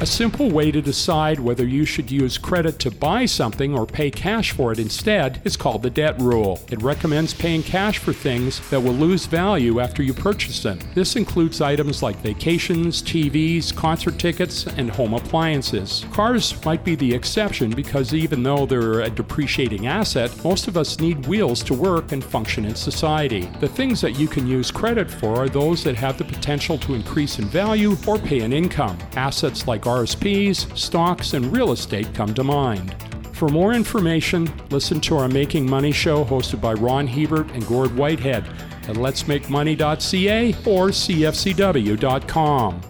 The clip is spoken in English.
A simple way to decide whether you should use credit to buy something or pay cash for it instead is called the debt rule. It recommends paying cash for things that will lose value after you purchase them. This includes items like vacations, TVs, concert tickets, and home appliances. Cars might be the exception because even though they're a depreciating asset, most of us need wheels to work and function in society. The things that you can use credit for are those that have the potential to increase in value or pay an income. Assets like RSPs, stocks, and real estate come to mind. For more information, listen to our Making Money show hosted by Ron Hebert and Gord Whitehead at letsmakemoney.ca or cfcw.com.